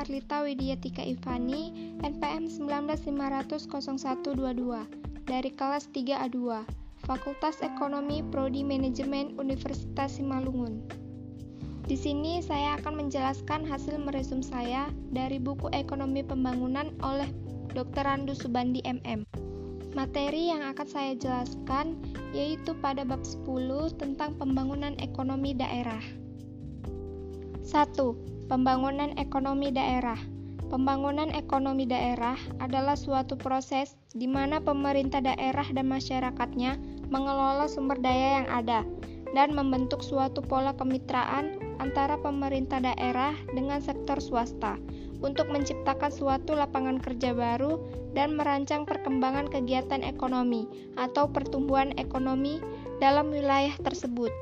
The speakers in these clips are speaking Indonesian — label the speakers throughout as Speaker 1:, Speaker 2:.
Speaker 1: Arlita Widyatika Ivani, NPM 195000122, dari kelas 3A2, Fakultas Ekonomi Prodi Manajemen Universitas Simalungun. Di sini saya akan menjelaskan hasil meresum saya dari buku Ekonomi Pembangunan oleh Dr. Randu Subandi MM. Materi yang akan saya jelaskan yaitu pada bab 10 tentang pembangunan ekonomi daerah. 1. Pembangunan ekonomi daerah. Pembangunan ekonomi daerah adalah suatu proses di mana pemerintah daerah dan masyarakatnya mengelola sumber daya yang ada dan membentuk suatu pola kemitraan antara pemerintah daerah dengan sektor swasta untuk menciptakan suatu lapangan kerja baru dan merancang perkembangan kegiatan ekonomi atau pertumbuhan ekonomi dalam wilayah tersebut.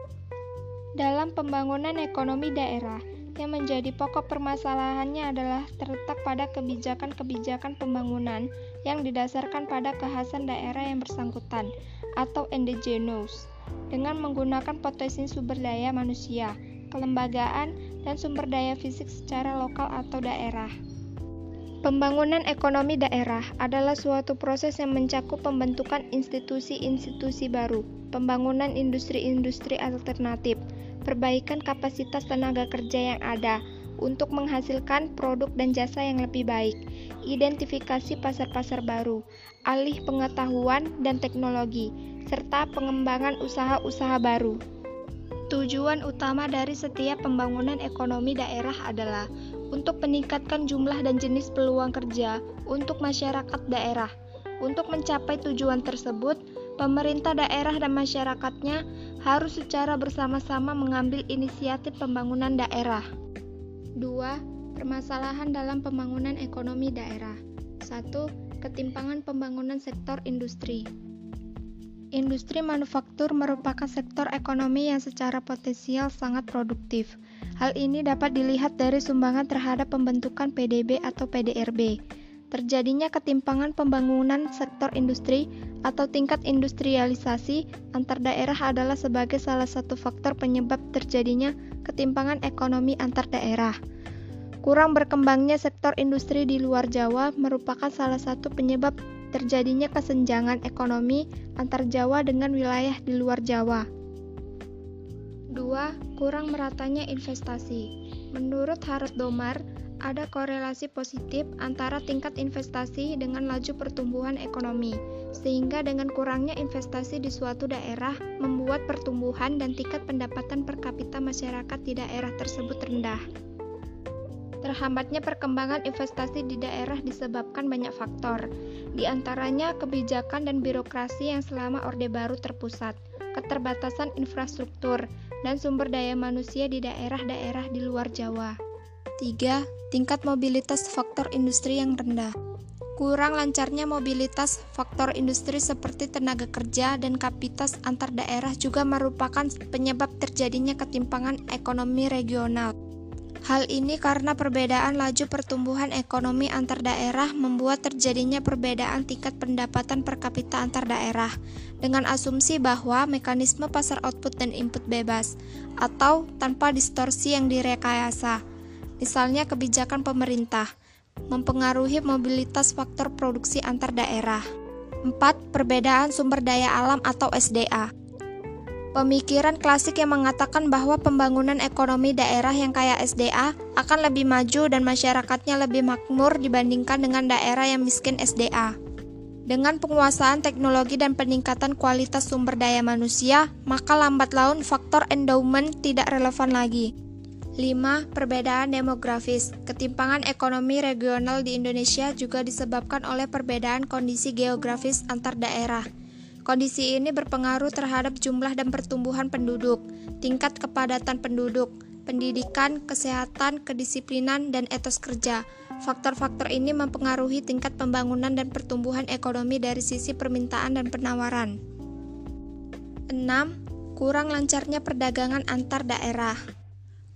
Speaker 1: Dalam pembangunan ekonomi daerah, yang menjadi pokok permasalahannya adalah terletak pada kebijakan-kebijakan pembangunan yang didasarkan pada kekhasan daerah yang bersangkutan atau endogenous dengan menggunakan potensi sumber daya manusia, kelembagaan, dan sumber daya fisik secara lokal atau daerah. Pembangunan ekonomi daerah adalah suatu proses yang mencakup pembentukan institusi-institusi baru, pembangunan industri-industri alternatif, perbaikan kapasitas tenaga kerja yang ada untuk menghasilkan produk dan jasa yang lebih baik, identifikasi pasar-pasar baru, alih pengetahuan dan teknologi, serta pengembangan usaha-usaha baru. Tujuan utama dari setiap pembangunan ekonomi daerah adalah untuk meningkatkan jumlah dan jenis peluang kerja untuk masyarakat daerah. Untuk mencapai tujuan tersebut, pemerintah daerah dan masyarakatnya harus secara bersama-sama mengambil inisiatif pembangunan daerah. 2. Permasalahan dalam pembangunan ekonomi daerah. 1. Ketimpangan pembangunan sektor industri. Industri manufaktur merupakan sektor ekonomi yang secara potensial sangat produktif. Hal ini dapat dilihat dari sumbangan terhadap pembentukan PDB atau PDRB. Terjadinya ketimpangan pembangunan sektor industri atau tingkat industrialisasi antar daerah adalah sebagai salah satu faktor penyebab terjadinya ketimpangan ekonomi antar daerah. Kurang berkembangnya sektor industri di luar Jawa merupakan salah satu penyebab terjadinya kesenjangan ekonomi antar Jawa dengan wilayah di luar Jawa. 2. Kurang meratanya investasi. Menurut Harut Domar, ada korelasi positif antara tingkat investasi dengan laju pertumbuhan ekonomi, sehingga dengan kurangnya investasi di suatu daerah membuat pertumbuhan dan tingkat pendapatan per kapita masyarakat di daerah tersebut rendah. Terhambatnya perkembangan investasi di daerah disebabkan banyak faktor, di antaranya kebijakan dan birokrasi yang selama Orde Baru terpusat, keterbatasan infrastruktur, dan sumber daya manusia di daerah-daerah di luar Jawa. 3. Tingkat mobilitas faktor industri yang rendah. Kurang lancarnya mobilitas faktor industri seperti tenaga kerja dan kapitas antar daerah juga merupakan penyebab terjadinya ketimpangan ekonomi regional. Hal ini karena perbedaan laju pertumbuhan ekonomi antar daerah membuat terjadinya perbedaan tingkat pendapatan per kapita antar daerah dengan asumsi bahwa mekanisme pasar output dan input bebas atau tanpa distorsi yang direkayasa misalnya kebijakan pemerintah, mempengaruhi mobilitas faktor produksi antar daerah. 4. Perbedaan sumber daya alam atau SDA. Pemikiran klasik yang mengatakan bahwa pembangunan ekonomi daerah yang kaya SDA akan lebih maju dan masyarakatnya lebih makmur dibandingkan dengan daerah yang miskin SDA. Dengan penguasaan teknologi dan peningkatan kualitas sumber daya manusia, maka lambat laun faktor endowment tidak relevan lagi. 5. Perbedaan demografis. Ketimpangan ekonomi regional di Indonesia juga disebabkan oleh perbedaan kondisi geografis antar daerah. Kondisi ini berpengaruh terhadap jumlah dan pertumbuhan penduduk, tingkat kepadatan penduduk, pendidikan, kesehatan, kedisiplinan, dan etos kerja. Faktor-faktor ini mempengaruhi tingkat pembangunan dan pertumbuhan ekonomi dari sisi permintaan dan penawaran. 6. Kurang lancarnya perdagangan antar daerah.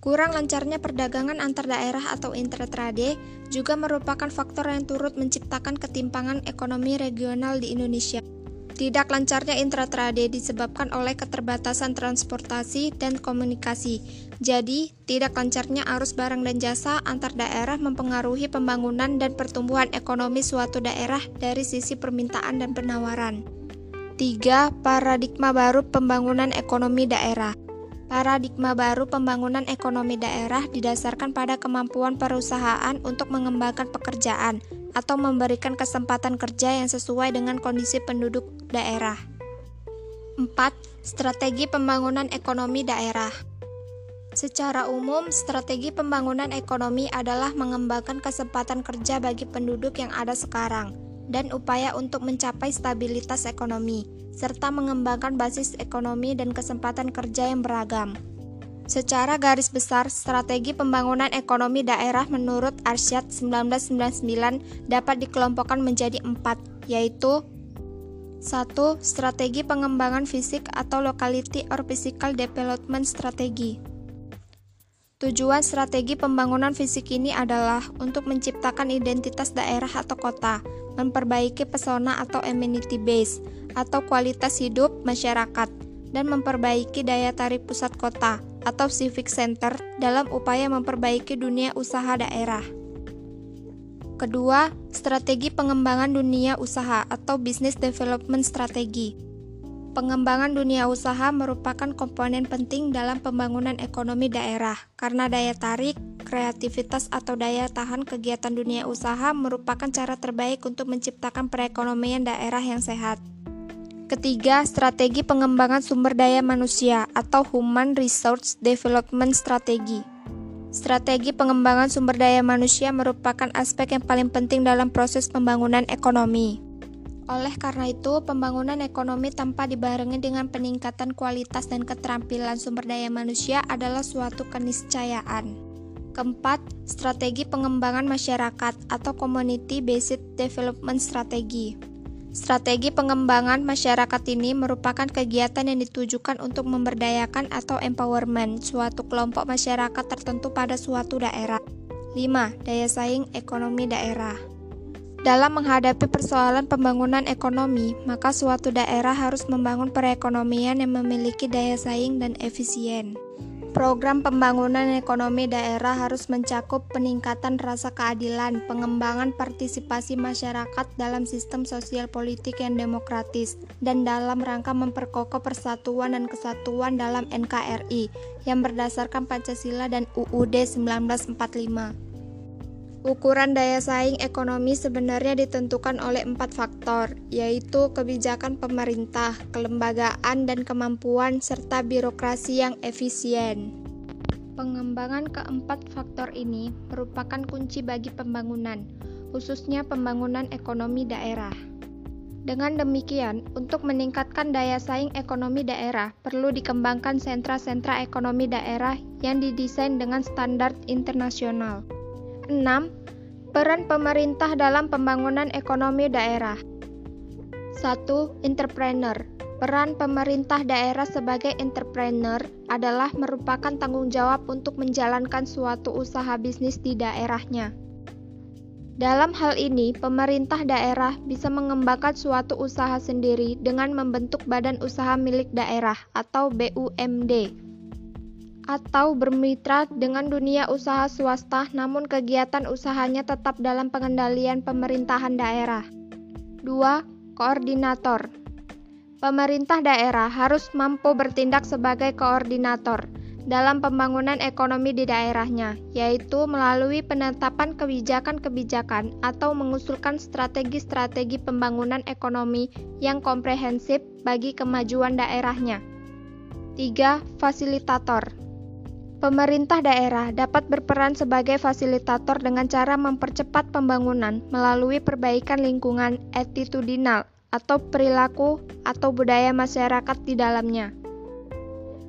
Speaker 1: Kurang lancarnya perdagangan antar daerah atau intratrade juga merupakan faktor yang turut menciptakan ketimpangan ekonomi regional di Indonesia. Tidak lancarnya intratrade disebabkan oleh keterbatasan transportasi dan komunikasi. Jadi, tidak lancarnya arus barang dan jasa antar daerah mempengaruhi pembangunan dan pertumbuhan ekonomi suatu daerah dari sisi permintaan dan penawaran. 3. Paradigma baru pembangunan ekonomi daerah. Paradigma baru pembangunan ekonomi daerah didasarkan pada kemampuan perusahaan untuk mengembangkan pekerjaan, atau memberikan kesempatan kerja yang sesuai dengan kondisi penduduk daerah. 4. Strategi pembangunan ekonomi daerah. Secara umum, strategi pembangunan ekonomi adalah mengembangkan kesempatan kerja bagi penduduk yang ada sekarang dan upaya untuk mencapai stabilitas ekonomi, serta mengembangkan basis ekonomi dan kesempatan kerja yang beragam. Secara garis besar, strategi pembangunan ekonomi daerah menurut Arsyad 1999 dapat dikelompokkan menjadi empat, yaitu 1. Strategi pengembangan fisik atau Locality or Physical Development Strategy Tujuan strategi pembangunan fisik ini adalah untuk menciptakan identitas daerah atau kota, memperbaiki pesona atau amenity base, atau kualitas hidup masyarakat, dan memperbaiki daya tarik pusat kota, atau civic center dalam upaya memperbaiki dunia usaha daerah. Kedua, strategi pengembangan dunia usaha atau business development strategy. Pengembangan dunia usaha merupakan komponen penting dalam pembangunan ekonomi daerah karena daya tarik, kreativitas atau daya tahan kegiatan dunia usaha merupakan cara terbaik untuk menciptakan perekonomian daerah yang sehat. Ketiga, strategi pengembangan sumber daya manusia atau Human Resource Development Strategy. Strategi pengembangan sumber daya manusia merupakan aspek yang paling penting dalam proses pembangunan ekonomi. Oleh karena itu, pembangunan ekonomi tanpa dibarengi dengan peningkatan kualitas dan keterampilan sumber daya manusia adalah suatu keniscayaan. Keempat, strategi pengembangan masyarakat atau Community Based Development Strategy. Strategi pengembangan masyarakat ini merupakan kegiatan yang ditujukan untuk memberdayakan atau empowerment suatu kelompok masyarakat tertentu pada suatu daerah. 5. Daya saing ekonomi daerah. Dalam menghadapi persoalan pembangunan ekonomi, maka suatu daerah harus membangun perekonomian yang memiliki daya saing dan efisien. Program pembangunan ekonomi daerah harus mencakup peningkatan rasa keadilan, pengembangan partisipasi masyarakat dalam sistem sosial politik yang demokratis, dan dalam rangka memperkokoh persatuan dan kesatuan dalam NKRI yang berdasarkan Pancasila dan UUD 1945. Ukuran daya saing ekonomi sebenarnya ditentukan oleh empat faktor, yaitu kebijakan pemerintah, kelembagaan dan kemampuan, serta birokrasi yang efisien. Pengembangan keempat faktor ini merupakan kunci bagi pembangunan, khususnya pembangunan ekonomi daerah. Dengan demikian, untuk meningkatkan daya saing ekonomi daerah, perlu dikembangkan sentra-sentra ekonomi daerah yang didesain dengan standar internasional. 6. Peran pemerintah dalam pembangunan ekonomi daerah 1. Entrepreneur Peran pemerintah daerah sebagai entrepreneur adalah merupakan tanggung jawab untuk menjalankan suatu usaha bisnis di daerahnya. Dalam hal ini, pemerintah daerah bisa mengembangkan suatu usaha sendiri dengan membentuk badan usaha milik daerah atau BUMD atau bermitra dengan dunia usaha swasta namun kegiatan usahanya tetap dalam pengendalian pemerintahan daerah. 2 Koordinator Pemerintah daerah harus mampu bertindak sebagai koordinator dalam pembangunan ekonomi di daerahnya, yaitu melalui penetapan kebijakan-kebijakan atau mengusulkan strategi-strategi pembangunan ekonomi yang komprehensif bagi kemajuan daerahnya. 3. Fasilitator Pemerintah daerah dapat berperan sebagai fasilitator dengan cara mempercepat pembangunan melalui perbaikan lingkungan attitudinal atau perilaku atau budaya masyarakat di dalamnya.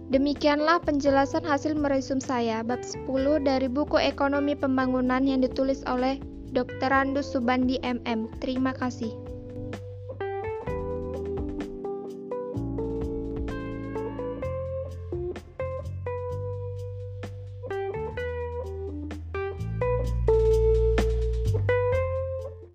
Speaker 1: Demikianlah penjelasan hasil meresum saya bab 10 dari buku Ekonomi Pembangunan yang ditulis oleh Dr. Randus Subandi MM. Terima kasih.